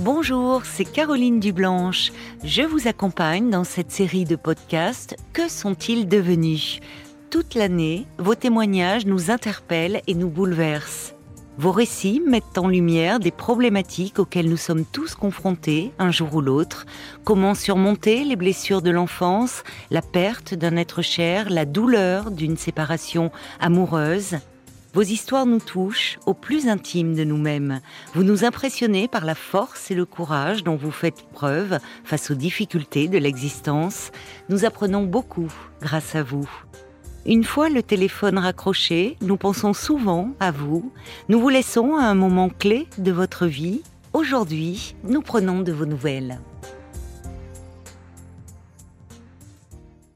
Bonjour, c'est Caroline Dublanche. Je vous accompagne dans cette série de podcasts Que sont-ils devenus? Toute l'année, vos témoignages nous interpellent et nous bouleversent. Vos récits mettent en lumière des problématiques auxquelles nous sommes tous confrontés un jour ou l'autre. Comment surmonter les blessures de l'enfance, la perte d'un être cher, la douleur d'une séparation amoureuse? Vos histoires nous touchent au plus intime de nous-mêmes. Vous nous impressionnez par la force et le courage dont vous faites preuve face aux difficultés de l'existence. Nous apprenons beaucoup grâce à vous. Une fois le téléphone raccroché, nous pensons souvent à vous. Nous vous laissons à un moment clé de votre vie. Aujourd'hui, nous prenons de vos nouvelles.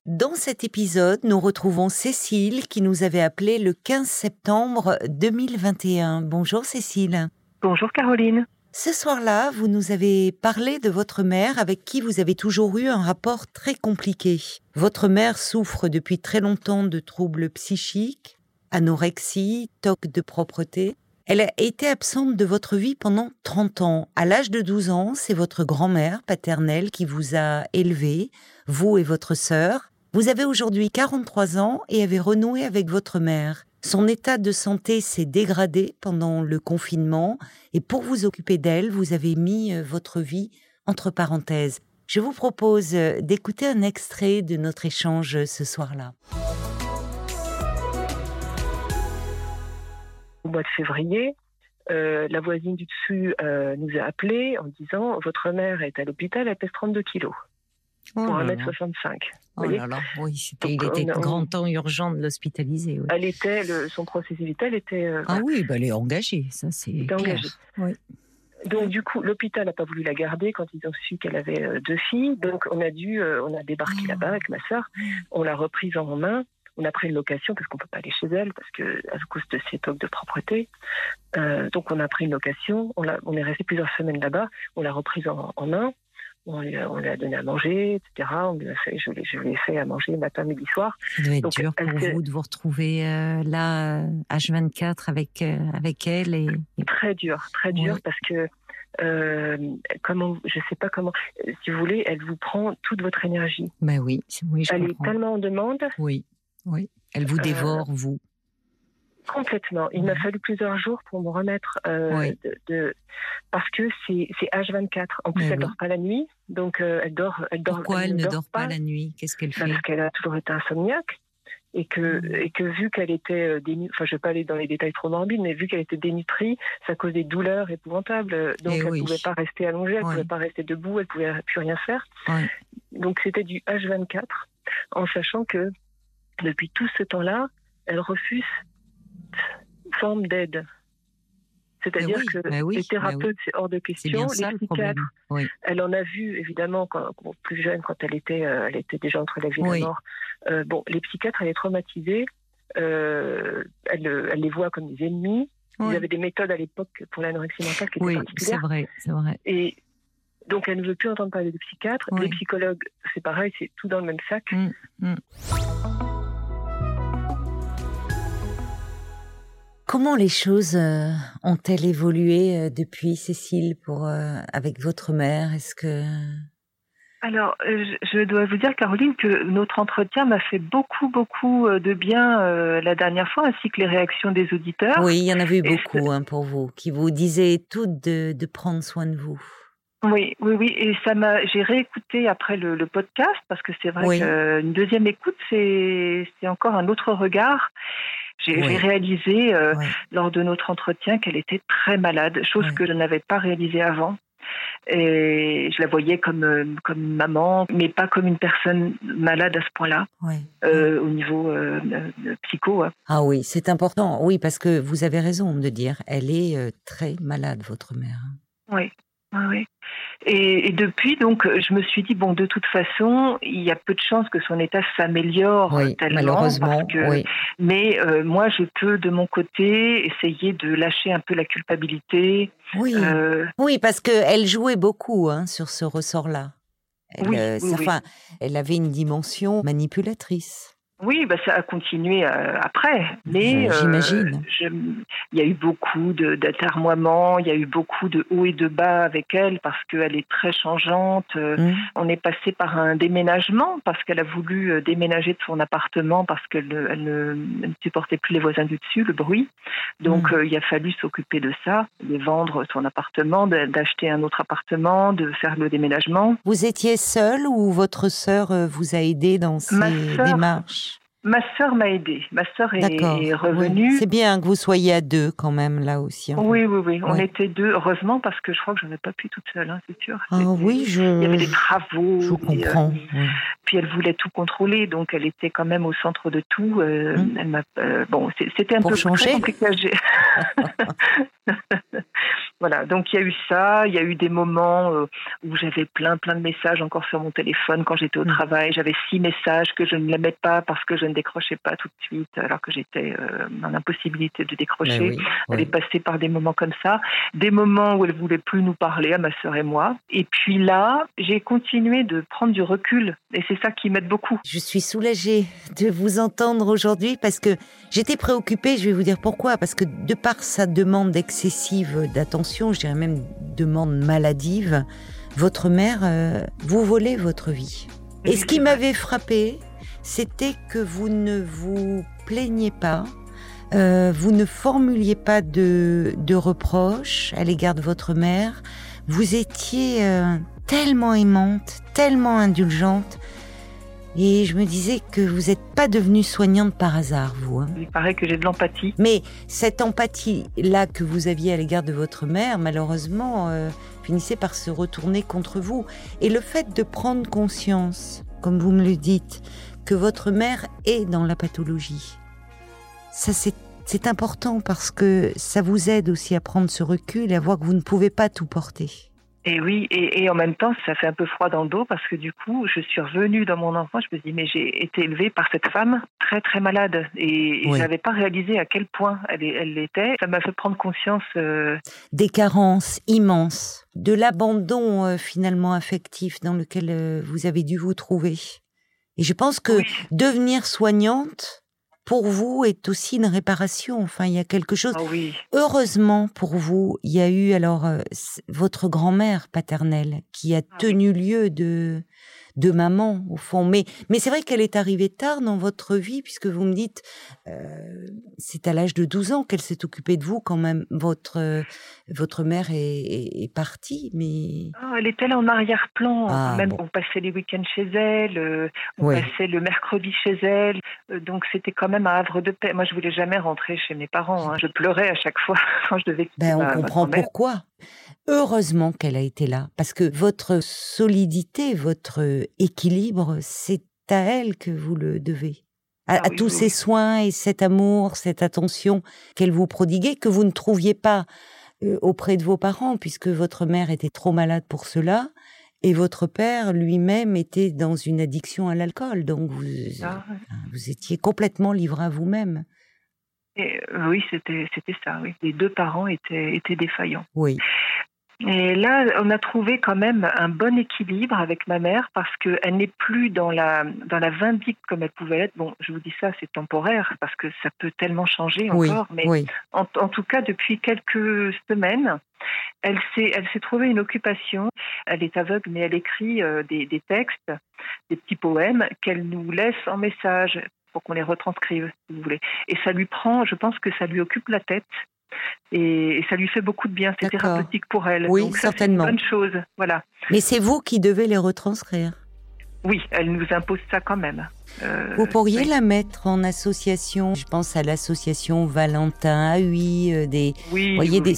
Dans cet épisode, nous retrouvons Cécile qui nous avait appelé le 15 septembre 2021. Bonjour Cécile. Bonjour Caroline. Ce soir-là, vous nous avez parlé de votre mère avec qui vous avez toujours eu un rapport très compliqué. Votre mère souffre depuis très longtemps de troubles psychiques, anorexie, toc de propreté. Elle a été absente de votre vie pendant 30 ans. À l'âge de 12 ans, c'est votre grand-mère paternelle qui vous a élevé, vous et votre sœur. Vous avez aujourd'hui 43 ans et avez renoué avec votre mère. Son état de santé s'est dégradé pendant le confinement et pour vous occuper d'elle, vous avez mis euh, votre vie entre parenthèses. Je vous propose euh, d'écouter un extrait de notre échange euh, ce soir-là. Au mois de février, la voisine du dessus nous a appelé en disant Votre mère est à l'hôpital, elle pèse 32 kilos pour 1m65. Oh là là, oui, c'était, il était grand temps urgent de l'hospitaliser. Elle était, son processus vital était. Euh, ah oui, bah, elle est engagée, ça c'est. Engagée. Oui. Donc du coup, l'hôpital n'a pas voulu la garder quand ils ont su qu'elle avait euh, deux filles. Donc on a dû, euh, on a débarqué là-bas avec ma sœur. On l'a reprise en main. On a pris une location parce qu'on peut pas aller chez elle parce que à cause de ses tocs de propreté. donc on a pris une location. On, on est resté plusieurs semaines là-bas. On l'a reprise en, en main on lui, a, donné à manger, etc. On lui a fait, je, lui ai fait à manger matin, midi, soir. Ça devait être dur pour vous de vous retrouver euh, là, H24, avec, euh, avec elle. Et, Très dur, très dur, parce que euh, comment, je sais pas comment, si vous voulez, elle vous prend toute votre énergie. Ben oui, oui je Elle est tellement en demande. Oui, oui. Elle vous dévore, vous. Complètement. Il m'a fallu plusieurs jours pour me remettre euh, de, parce que c'est H24. En plus, elle ne dort pas la nuit, donc euh, elle dort. Elle dort. Pourquoi elle, ne dort, pas, la nuit? Qu'est-ce qu'elle fait? Parce qu'elle a toujours été insomniaque et que mmh. et que vu qu'elle était euh, dénutrie, enfin je vais pas aller dans les détails trop morbides, mais vu qu'elle était dénutrie, ça causait des douleurs épouvantables. Donc eh elle ne pouvait pas rester allongée, elle ne pouvait pas rester debout, elle pouvait plus rien faire. Donc c'était du H24, en sachant que depuis tout ce temps-là, elle refuse forme d'aide. C'est-à-dire que les thérapeutes, c'est hors de question. les psychiatres, elle en a vu, évidemment, quand, plus jeune, quand elle était, euh, elle était déjà entre la vie et la mort. Euh, bon, les psychiatres, elle est traumatisée. Euh, elle, elle, les voit comme des ennemis. Ils avaient des méthodes à l'époque pour l'anorexie mentale qui étaient particulières. c'est vrai, c'est vrai. Et donc, elle ne veut plus entendre parler de psychiatres. Les psychologues, c'est pareil, c'est tout dans le même sac. Mmh, mmh. Comment les choses euh, ont-elles évolué euh, depuis, Cécile, pour euh, avec votre mère? Est-ce que alors, je dois vous dire, Caroline, que notre entretien m'a fait beaucoup, beaucoup de bien la dernière fois, ainsi que les réactions des auditeurs. Oui, il y en avait eu beaucoup hein, pour vous, qui vous disaient toutes de, de, prendre soin de vous. Oui, oui, oui, et ça m'a. J'ai réécouté après le, le, podcast parce que c'est vrai qu'une deuxième écoute, c'est encore un autre regard. J'ai réalisé euh, lors de notre entretien qu'elle était très malade, chose que je n'avais pas réalisée avant. Et je la voyais comme euh, comme maman, mais pas comme une personne malade à ce point-là, euh, au niveau psycho. Hein. Ah oui, c'est important. Oui, parce que vous avez raison de dire, elle est très malade, votre mère. Oui. Oui, et, et, depuis, donc, je me suis dit, bon, de toute façon, il y a peu de chances que son état s'améliore oui, tellement. Malheureusement, oui. Mais euh, moi, je peux, de mon côté, essayer de lâcher un peu la culpabilité. Oui, euh... oui parce qu'elle jouait beaucoup hein, sur ce ressort-là. Elle, oui, euh, enfin, elle avait une dimension manipulatrice. Oui, bah ça a continué euh, après, mais j'imagine. il y a eu beaucoup d'atermoiements, il y a eu beaucoup de hauts et de bas avec elle parce qu'elle est très changeante. Mmh. On est passé par un déménagement parce qu'elle a voulu déménager de son appartement parce qu'elle ne, supportait plus les voisins du dessus, le bruit. Donc mmh. il a fallu s'occuper de ça, de vendre son appartement, d'acheter un autre appartement, de faire le déménagement. Vous étiez seule ou votre sœur vous a aidé dans ces démarches? Ma sœur m'a aidée. Ma sœur est, revenue. C'est bien que vous soyez à deux quand même là aussi. Oui, oui, oui. On était deux, heureusement, parce que je crois que je n'aurais pas pu toute seule, hein, c'est sûr. Ah oui, je. Il y avait des travaux. Je comprends. Euh, puis elle voulait tout contrôler, donc elle était quand même au centre de tout. Euh, hum. Elle euh, bon, c'était un peu changer. compliqué. voilà, donc il y a eu ça. Il y a eu des moments où j'avais plein, plein de messages encore sur mon téléphone quand j'étais au hum. travail. J'avais six messages que je ne l'aimais pas parce que je ne décrochais pas tout de suite alors que j'étais euh, dans l'impossibilité de décrocher. elle est passée par des moments comme ça, des moments où elle voulait plus nous parler à ma sœur et moi. Et puis là, j'ai continué de prendre du recul et c'est ça qui m'aide beaucoup. Je suis soulagée de vous entendre aujourd'hui parce que j'étais préoccupée, je vais vous dire pourquoi, parce que de par sa demande excessive d'attention, je dirais même demande maladive, votre mère euh, vous volait votre vie. Et ce qui m'avait frappé, c'était que vous ne vous plaignez pas, euh, vous ne formuliez pas de, reproches à l'égard de votre mère, vous étiez euh, tellement aimante, tellement indulgente, et je me disais que vous n'êtes pas devenue soignante par hasard, vous. Hein. Il paraît que j'ai de l'empathie. Mais cette empathie-là que vous aviez à l'égard de votre mère, malheureusement, euh, finissait par se retourner contre vous. Et le fait de prendre conscience, comme vous me le dites, que votre mère est dans la pathologie. Ça, c'est important parce que ça vous aide aussi à prendre ce recul et à voir que vous ne pouvez pas tout porter. Et oui, et, en même temps, ça fait un peu froid dans le dos parce que du coup, je suis revenue dans mon enfance. Je me dis, mais j'ai été élevée par cette femme très très malade et, je n'avais pas réalisé à quel point elle, elle l'était. Ça m'a fait prendre conscience euh, des carences immenses, de l'abandon euh, finalement affectif dans lequel euh, vous avez dû vous trouver. Et je pense que devenir soignante, pour vous, est aussi une réparation. Enfin, il y a quelque chose. Ah Heureusement pour vous, il y a eu alors euh, votre grand-mère paternelle qui a ah tenu lieu de de maman au fond. Mais mais c'est vrai qu'elle est arrivée tard dans votre vie puisque vous me dites euh, c'est à l'âge de 12 ans qu'elle s'est occupée de vous quand même. Votre euh, votre mère est, est, partie, mais oh, elle était là en arrière-plan. Ah, même on passait les week-ends chez elle, euh, on passait le mercredi chez elle. donc c'était quand même un havre de paix. Moi je voulais jamais rentrer chez mes parents. Hein. Je pleurais à chaque fois quand je devais. Ben, on comprend pourquoi. Heureusement qu'elle a été là, parce que votre solidité, votre équilibre, c'est à elle que vous le devez. À, ah tous ces soins et cet amour, cette attention qu'elle vous prodiguait, que vous ne trouviez pas euh, auprès de vos parents, puisque votre mère était trop malade pour cela, et votre père lui-même était dans une addiction à l'alcool. Donc vous, ah vous étiez complètement livré à vous-même. oui, c'était c'était ça. Oui, les deux parents étaient étaient défaillants. Oui. Et là, on a trouvé quand même un bon équilibre avec ma mère parce qu'elle n'est plus dans la, dans la vindicte comme elle pouvait être. Bon, je vous dis ça, c'est temporaire parce que ça peut tellement changer encore. mais En, en, tout cas, depuis quelques semaines, elle s'est, elle s'est trouvée une occupation. Elle est aveugle, mais elle écrit euh, des, des textes, des petits poèmes qu'elle nous laisse en message pour qu'on les retranscrive, si vous voulez. Et ça lui prend, je pense que ça lui occupe la tête et, ça lui fait beaucoup de bien. C'est thérapeutique pour elle. Oui, certainement. C'est une bonne chose. Voilà. Mais c'est vous qui devez les retranscrire. Oui, elle nous impose ça quand même. Euh, vous pourriez la mettre en association? Je pense à l'association Valentin oui, euh, des, oui, voyez des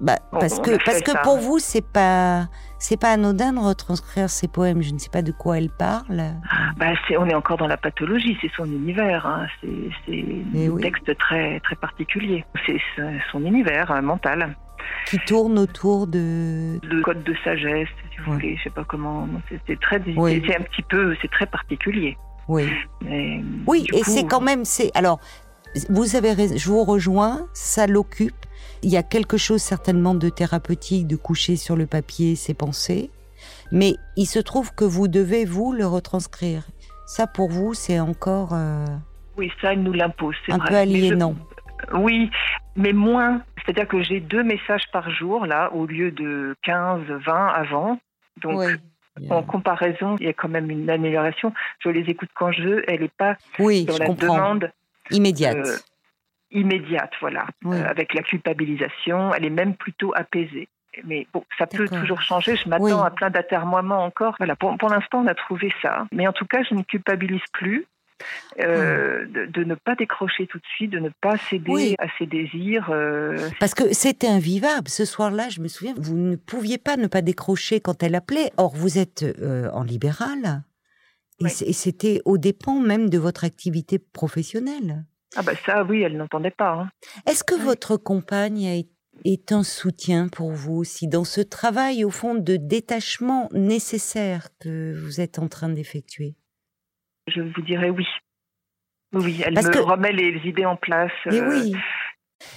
bah, parce que parce que pour vous c'est pas c'est pas anodin de retranscrire ces poèmes. Je ne sais pas de quoi elle parle. Bah, on est encore dans la pathologie, c'est son univers. Hein. C'est eh un texte très très particulier. C'est son univers hein, mental qui tourne autour de le code de sagesse, si vous voulez. Je sais pas comment. C'est très c'est un petit peu c'est très particulier. Oui. oui, et c'est quand même c'est alors vous avez je vous rejoins, ça l'occupe il y a quelque chose certainement de thérapeutique de coucher sur le papier ses pensées, mais il se trouve que vous devez, vous, le retranscrire. Ça, pour vous, c'est encore... Euh, oui, ça, il nous l'impose, Un peu aliénant. Oui, mais moins. C'est-à-dire que j'ai deux messages par jour, là, au lieu de 15, 20 avant. Donc, en comparaison, il y a quand même une amélioration. Je les écoute quand je veux. Elle n'est pas oui, dans la demande immédiate. Euh, immédiate, voilà. Euh, avec la culpabilisation, elle est même plutôt apaisée. Mais bon, ça peut toujours changer. Je m'attends à plein d'atermoiements encore. Voilà, pour, pour l'instant, on a trouvé ça. Mais en tout cas, je ne culpabilise plus. Euh, de, ne pas décrocher tout de suite, de ne pas céder à ses désirs. Euh. Parce que c'était invivable. Ce soir-là, je me souviens, vous ne pouviez pas ne pas décrocher quand elle appelait. Or, vous êtes euh, en libéral. Et c'était au dépend même de votre activité professionnelle. Ah bah ça, oui, elle n'entendait pas. Hein. Est-ce que votre compagne est un soutien pour vous aussi dans ce travail, au fond, de détachement nécessaire que vous êtes en train d'effectuer? Je vous dirais oui. Oui, elle me remet les idées en place. Mais euh, oui.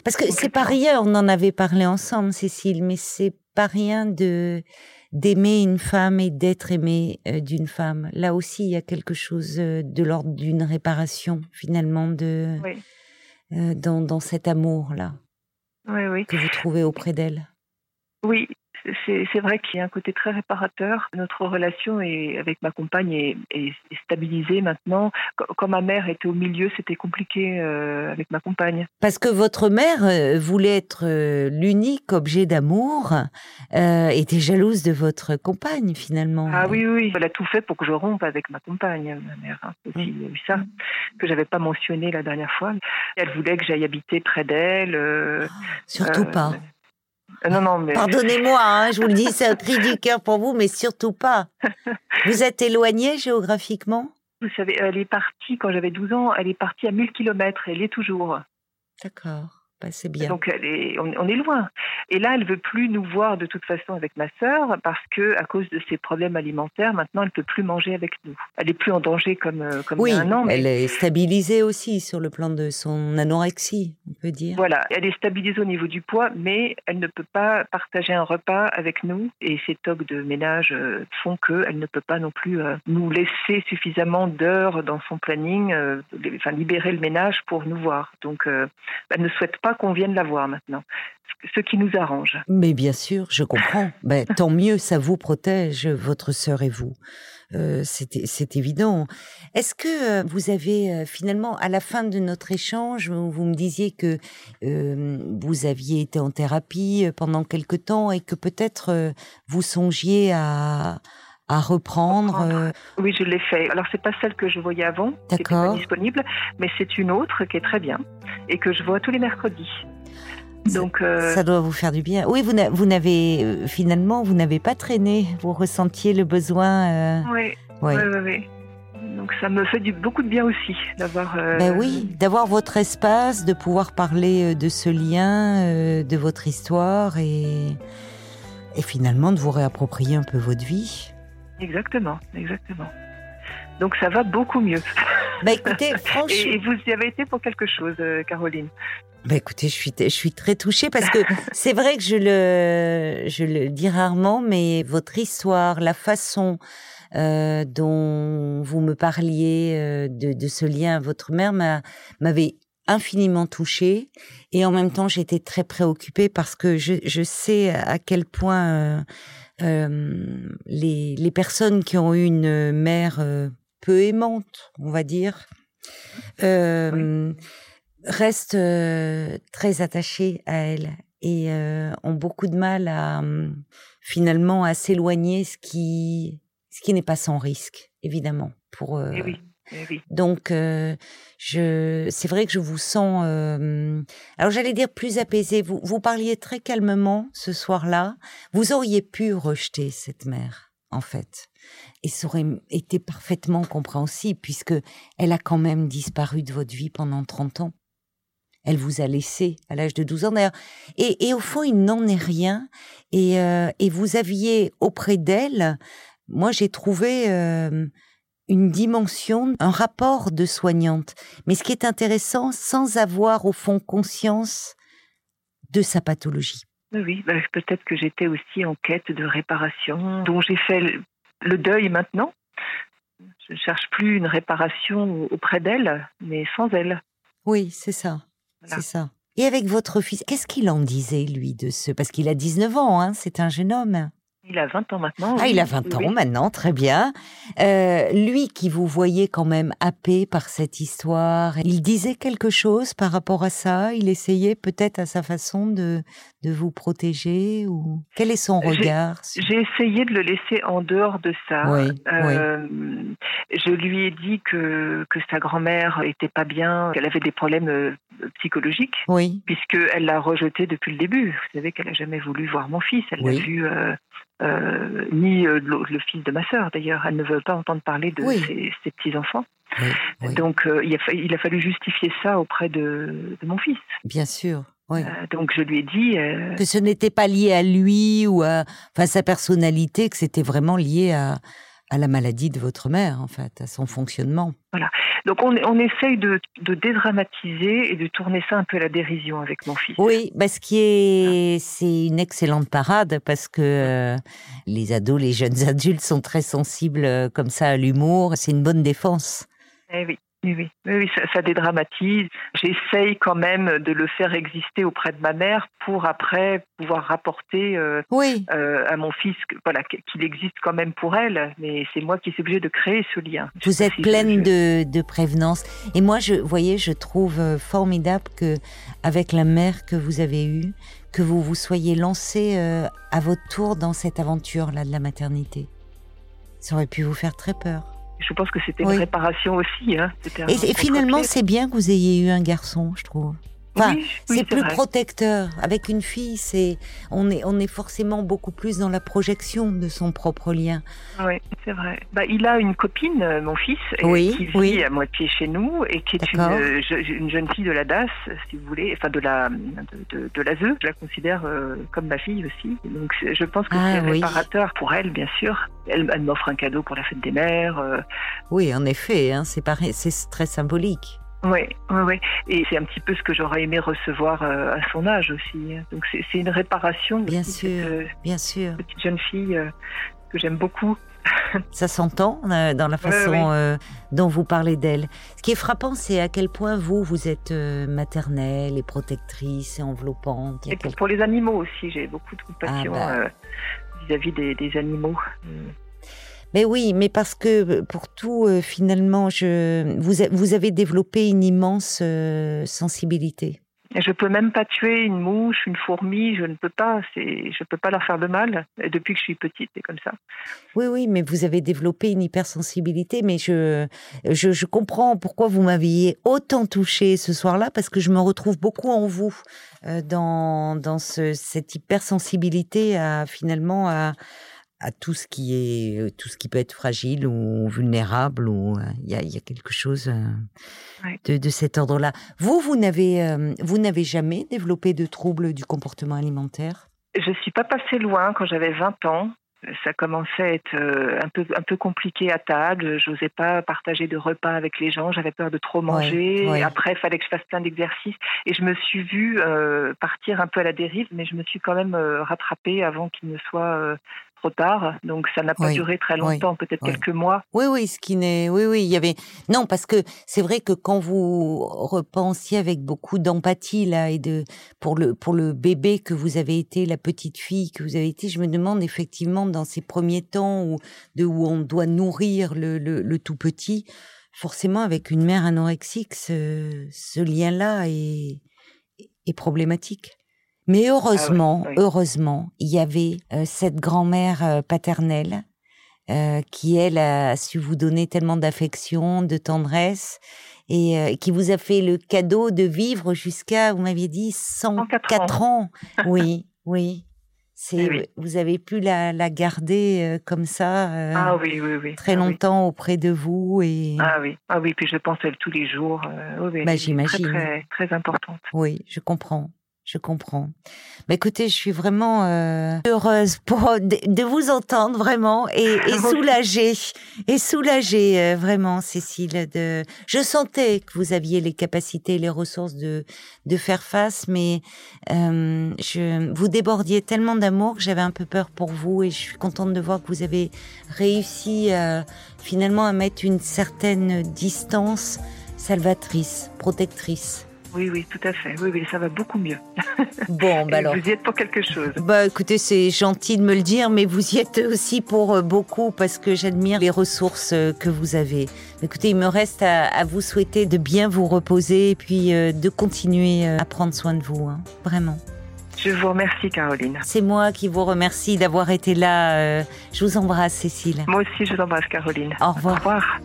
Parce que c'est pas rien, on en avait parlé ensemble, Cécile, mais c'est pas rien de d'aimer une femme et d'être aimé euh, d'une femme. Là aussi, il y a quelque chose euh, de l'ordre d'une réparation, finalement, de dans, dans cet amour-là oui, oui. que vous trouvez auprès d'elle. Oui, c'est vrai qu'il y a un côté très réparateur. Notre relation est, avec ma compagne est, est, stabilisée maintenant. Quand ma mère était au milieu, c'était compliqué euh, avec ma compagne. Parce que votre mère euh, voulait être euh, l'unique objet d'amour, était jalouse de votre compagne finalement. Ah oui, oui, elle a tout fait pour que je rompe avec ma compagne, ma mère. Hein. Aussi, mmh. ça que j'avais pas mentionné la dernière fois. Elle voulait que j'aille habiter près d'elle. Surtout pas. Non, non, mais... Pardonnez-moi, hein, je vous le dis, c'est un cri du cœur pour vous, mais surtout pas. Vous êtes éloigné géographiquement? Vous savez, elle est partie, quand j'avais 12 ans, elle est partie à 1000 km, elle est toujours. D'accord. Bah, c'est bien. Donc elle est, on, est loin. Et là, elle veut plus nous voir de toute façon avec ma sœur parce que à cause de ses problèmes alimentaires, maintenant, elle peut plus manger avec nous. Elle est plus en danger comme euh, comme oui, il y a un an. Elle est stabilisée aussi sur le plan de son anorexie, on peut dire. Voilà, elle est stabilisée au niveau du poids, mais elle ne peut pas partager un repas avec nous. Et ses tocs de ménage euh, font qu'elle ne peut pas non plus euh, nous laisser suffisamment d'heures dans son planning, enfin libérer le ménage pour nous voir. Donc, elle ne souhaite pas qu'on vienne la voir maintenant, ce qui nous arrange. Mais bien sûr, je comprends. ben, tant mieux, ça vous protège, votre sœur et vous. Euh, c'est évident. Est-ce que euh, vous avez euh, finalement, à la fin de notre échange, vous me disiez que vous aviez été en thérapie pendant quelque temps et que peut-être vous songiez à, à reprendre, Oui, je l'ai fait. Alors c'est pas celle que je voyais avant, qui pas disponible, mais c'est une autre qui est très bien et que je vois tous les mercredis. Donc, euh, ça doit vous faire du bien. Oui, vous n'avez euh, finalement, vous n'avez pas traîné. Vous ressentiez le besoin. Euh, oui, oui, oui, Donc ça me fait du, beaucoup de bien aussi d'avoir. Ben oui, d'avoir votre espace, de pouvoir parler de ce lien, de votre histoire et et finalement de vous réapproprier un peu votre vie. Exactement, exactement. Donc ça va beaucoup mieux. Bah écoutez, franchement. Et, vous y avez été pour quelque chose, Caroline? Bah écoutez, je suis, je suis très touchée parce que c'est vrai que je le, je le dis rarement, mais votre histoire, la façon euh, dont vous me parliez euh, de, de, ce lien à votre mère m'avait infiniment touchée et en même temps j'étais très préoccupée parce que je, je sais à quel point euh, euh les, les personnes qui ont eu une mère euh, peu aimante, on va dire, euh, restent très attachés à elle et ont beaucoup de mal à finalement à s'éloigner, ce qui ce qui n'est pas sans risque, évidemment, pour eux. Eh oui. Eh. Donc, euh, je, c'est vrai que je vous sens. Euh, alors, j'allais dire plus apaisé. Vous, vous parliez très calmement ce soir-là. Vous auriez pu rejeter cette mère, en fait, et ça aurait été parfaitement compréhensible puisque elle a quand même disparu de votre vie pendant 30 ans. Elle vous a laissé à l'âge de 12 ans d'ailleurs. Et, au fond, il n'en est rien. Et, euh, et vous aviez auprès d'elle, moi j'ai trouvé une dimension, un rapport de soignante. Mais ce qui est intéressant, sans avoir au fond conscience de sa pathologie. Oui, bah, peut-être que j'étais aussi en quête de réparation, dont j'ai fait le deuil maintenant. Je ne cherche plus une réparation auprès d'elle, mais sans elle. Oui, c'est ça. C'est ça. Et avec votre fils, qu'est-ce qu'il en disait, lui, de ce... Parce qu'il a 19 ans, hein, c'est un jeune homme. Il a 20 ans maintenant. Ah, il a 20 ans maintenant, très bien. Euh, lui qui vous voyait quand même happé par cette histoire, il disait quelque chose par rapport à ça? Il essayait peut-être à sa façon de, de vous protéger ou Quel est son regard J'ai essayé de le laisser en dehors de ça. Oui, euh, Je lui ai dit que, que sa grand-mère était pas bien, qu'elle avait des problèmes euh, psychologiques, oui. puisqu'elle l'a rejeté depuis le début. Vous savez qu'elle a jamais voulu voir mon fils. Elle l'a vu euh, ni euh, le, fils de ma sœur d'ailleurs. Elle ne veut pas entendre parler de ses, petits-enfants. Donc euh, il, a, il, a, fallu justifier ça auprès de, mon fils. Bien sûr. donc je lui ai dit que ce n'était pas lié à lui ou à enfin, sa personnalité, que c'était vraiment lié à, à la maladie de votre mère, en fait, à son fonctionnement. Voilà. Donc on, on essaye de, de, dédramatiser et de tourner ça un peu à la dérision avec mon fils. Oui, parce que est, c'est une excellente parade parce que euh, les ados, les jeunes adultes sont très sensibles euh, comme ça à l'humour. C'est une bonne défense. Eh oui. Oui, oui, ça, dédramatise. J'essaye quand même de le faire exister auprès de ma mère pour après pouvoir rapporter euh, oui. euh, à mon fils voilà, qu'il existe quand même pour elle. Mais c'est moi qui suis obligée de créer ce lien. Vous êtes pleine de, de, prévenance. Et moi, je, voyez, je trouve euh, formidable que avec la mère que vous avez eue, que vous vous soyez lancée euh, à votre tour dans cette aventure-là de la maternité. Ça aurait pu vous faire très peur. Je pense que c'était une réparation aussi. Hein. Et, finalement, c'est bien que vous ayez eu un garçon, je trouve. Enfin, c'est plus protecteur. Avec une fille, c'est on est on est forcément beaucoup plus dans la projection de son propre lien. Oui, c'est vrai. Bah, il a une copine, euh, mon fils, oui, qui vit à moitié chez nous et qui est une, euh, une, jeune fille de la DAS, si vous voulez, enfin de la de, de, la ZE. Je la considère euh, comme ma fille aussi. Donc je pense que ah c'est réparateur pour elle, bien sûr. Elle, elle m'offre un cadeau pour la fête des mères. Oui, en effet, hein, c'est c'est très symbolique. Oui, oui, oui. Et c'est un petit peu ce que j'aurais aimé recevoir euh, à son âge aussi. Donc c'est une réparation. Bien sûr, euh, bien sûr. Petite jeune fille euh, que j'aime beaucoup. Ça s'entend dans la façon dont vous parlez d'elle. Ce qui est frappant, c'est à quel point vous, vous êtes maternelle et protectrice et enveloppante. Et pour, les animaux aussi, j'ai beaucoup de compassion ah, bah. vis-à-vis des, des, animaux. Mm. Mais oui, mais parce que euh, pour tout, euh, finalement, je, vous, vous avez développé une immense euh, sensibilité. Je peux même pas tuer une mouche, une fourmi, je ne peux pas, c'est, je peux pas leur faire de mal. depuis que je suis petite, c'est comme ça. Oui, oui, mais vous avez développé une hypersensibilité, mais je, je, je comprends pourquoi vous m'aviez autant touché ce soir-là, parce que je me retrouve beaucoup en vous, dans, dans ce, cette hypersensibilité à, finalement, à, à tout ce qui est euh, tout ce qui peut être fragile ou vulnérable ou euh, il y, a, y, a, quelque chose euh, de, de, cet ordre-là. Vous, vous n'avez vous n'avez jamais développé de troubles du comportement alimentaire? Je suis pas passée loin quand j'avais 20 ans. Ça commençait à être un peu un peu compliqué à table. J'osais pas partager de repas avec les gens. J'avais peur de trop manger. Après, il fallait que je fasse plein d'exercices. Et je me suis vue partir un peu à la dérive, mais je me suis quand même rattrapée avant qu'il ne soit trop tard, donc ça n'a pas duré très longtemps, peut-être quelques mois. Oui, oui, ce qui n'est, oui, oui, il y avait non parce que c'est vrai que quand vous repensiez avec beaucoup d'empathie là et de pour le pour le bébé que vous avez été, la petite fille que vous avez été, je me demande effectivement dans ces premiers temps où de où on doit nourrir le, le, tout petit, forcément avec une mère anorexique, ce, ce lien-là est, est problématique. Mais heureusement, ah heureusement, il y avait euh, cette grand-mère euh, paternelle euh, qui, elle, a su vous donner tellement d'affection, de tendresse, et qui vous a fait le cadeau de vivre jusqu'à, vous m'aviez dit, 104 ans. Oui, oui. C'est, vous avez pu la, la garder comme ça ah, oui, oui, oui. très ah longtemps auprès de vous et ah oui. Ah oui puis je pense à elle tous les jours bah, j'imagine. très, très, très importante. Oui je comprends je comprends. Mais écoutez, je suis vraiment euh, heureuse pour de, vous entendre vraiment et, et soulagée et soulagée euh, vraiment, Cécile. De, je sentais que vous aviez les capacités, les ressources de de faire face, mais euh, je vous débordiez tellement d'amour que j'avais un peu peur pour vous et je suis contente de voir que vous avez réussi finalement à mettre une certaine distance salvatrice, protectrice Oui, oui, tout à fait. Oui, oui, ça va beaucoup mieux. Bon, bah alors. Vous y êtes pour quelque chose. Bah écoutez, c'est gentil de me le dire, mais vous y êtes aussi pour euh, beaucoup parce que j'admire les ressources euh, que vous avez. Écoutez, il me reste à, vous souhaiter de bien vous reposer et puis euh, de continuer à prendre soin de vous, hein. vraiment. Je vous remercie, Caroline. C'est moi qui vous remercie d'avoir été là. Je vous embrasse, Cécile. Moi aussi, je vous embrasse, Caroline. Au revoir. Au revoir.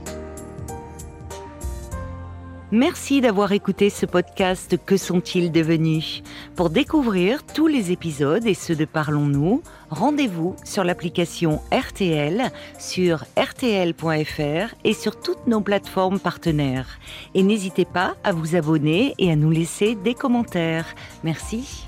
Merci d'avoir écouté ce podcast Que sont-ils devenus? Pour découvrir tous les épisodes et ceux de Parlons-nous, rendez-vous sur l'application RTL, sur rtl.fr et sur toutes nos plateformes partenaires. Et n'hésitez pas à vous abonner et à nous laisser des commentaires. Merci.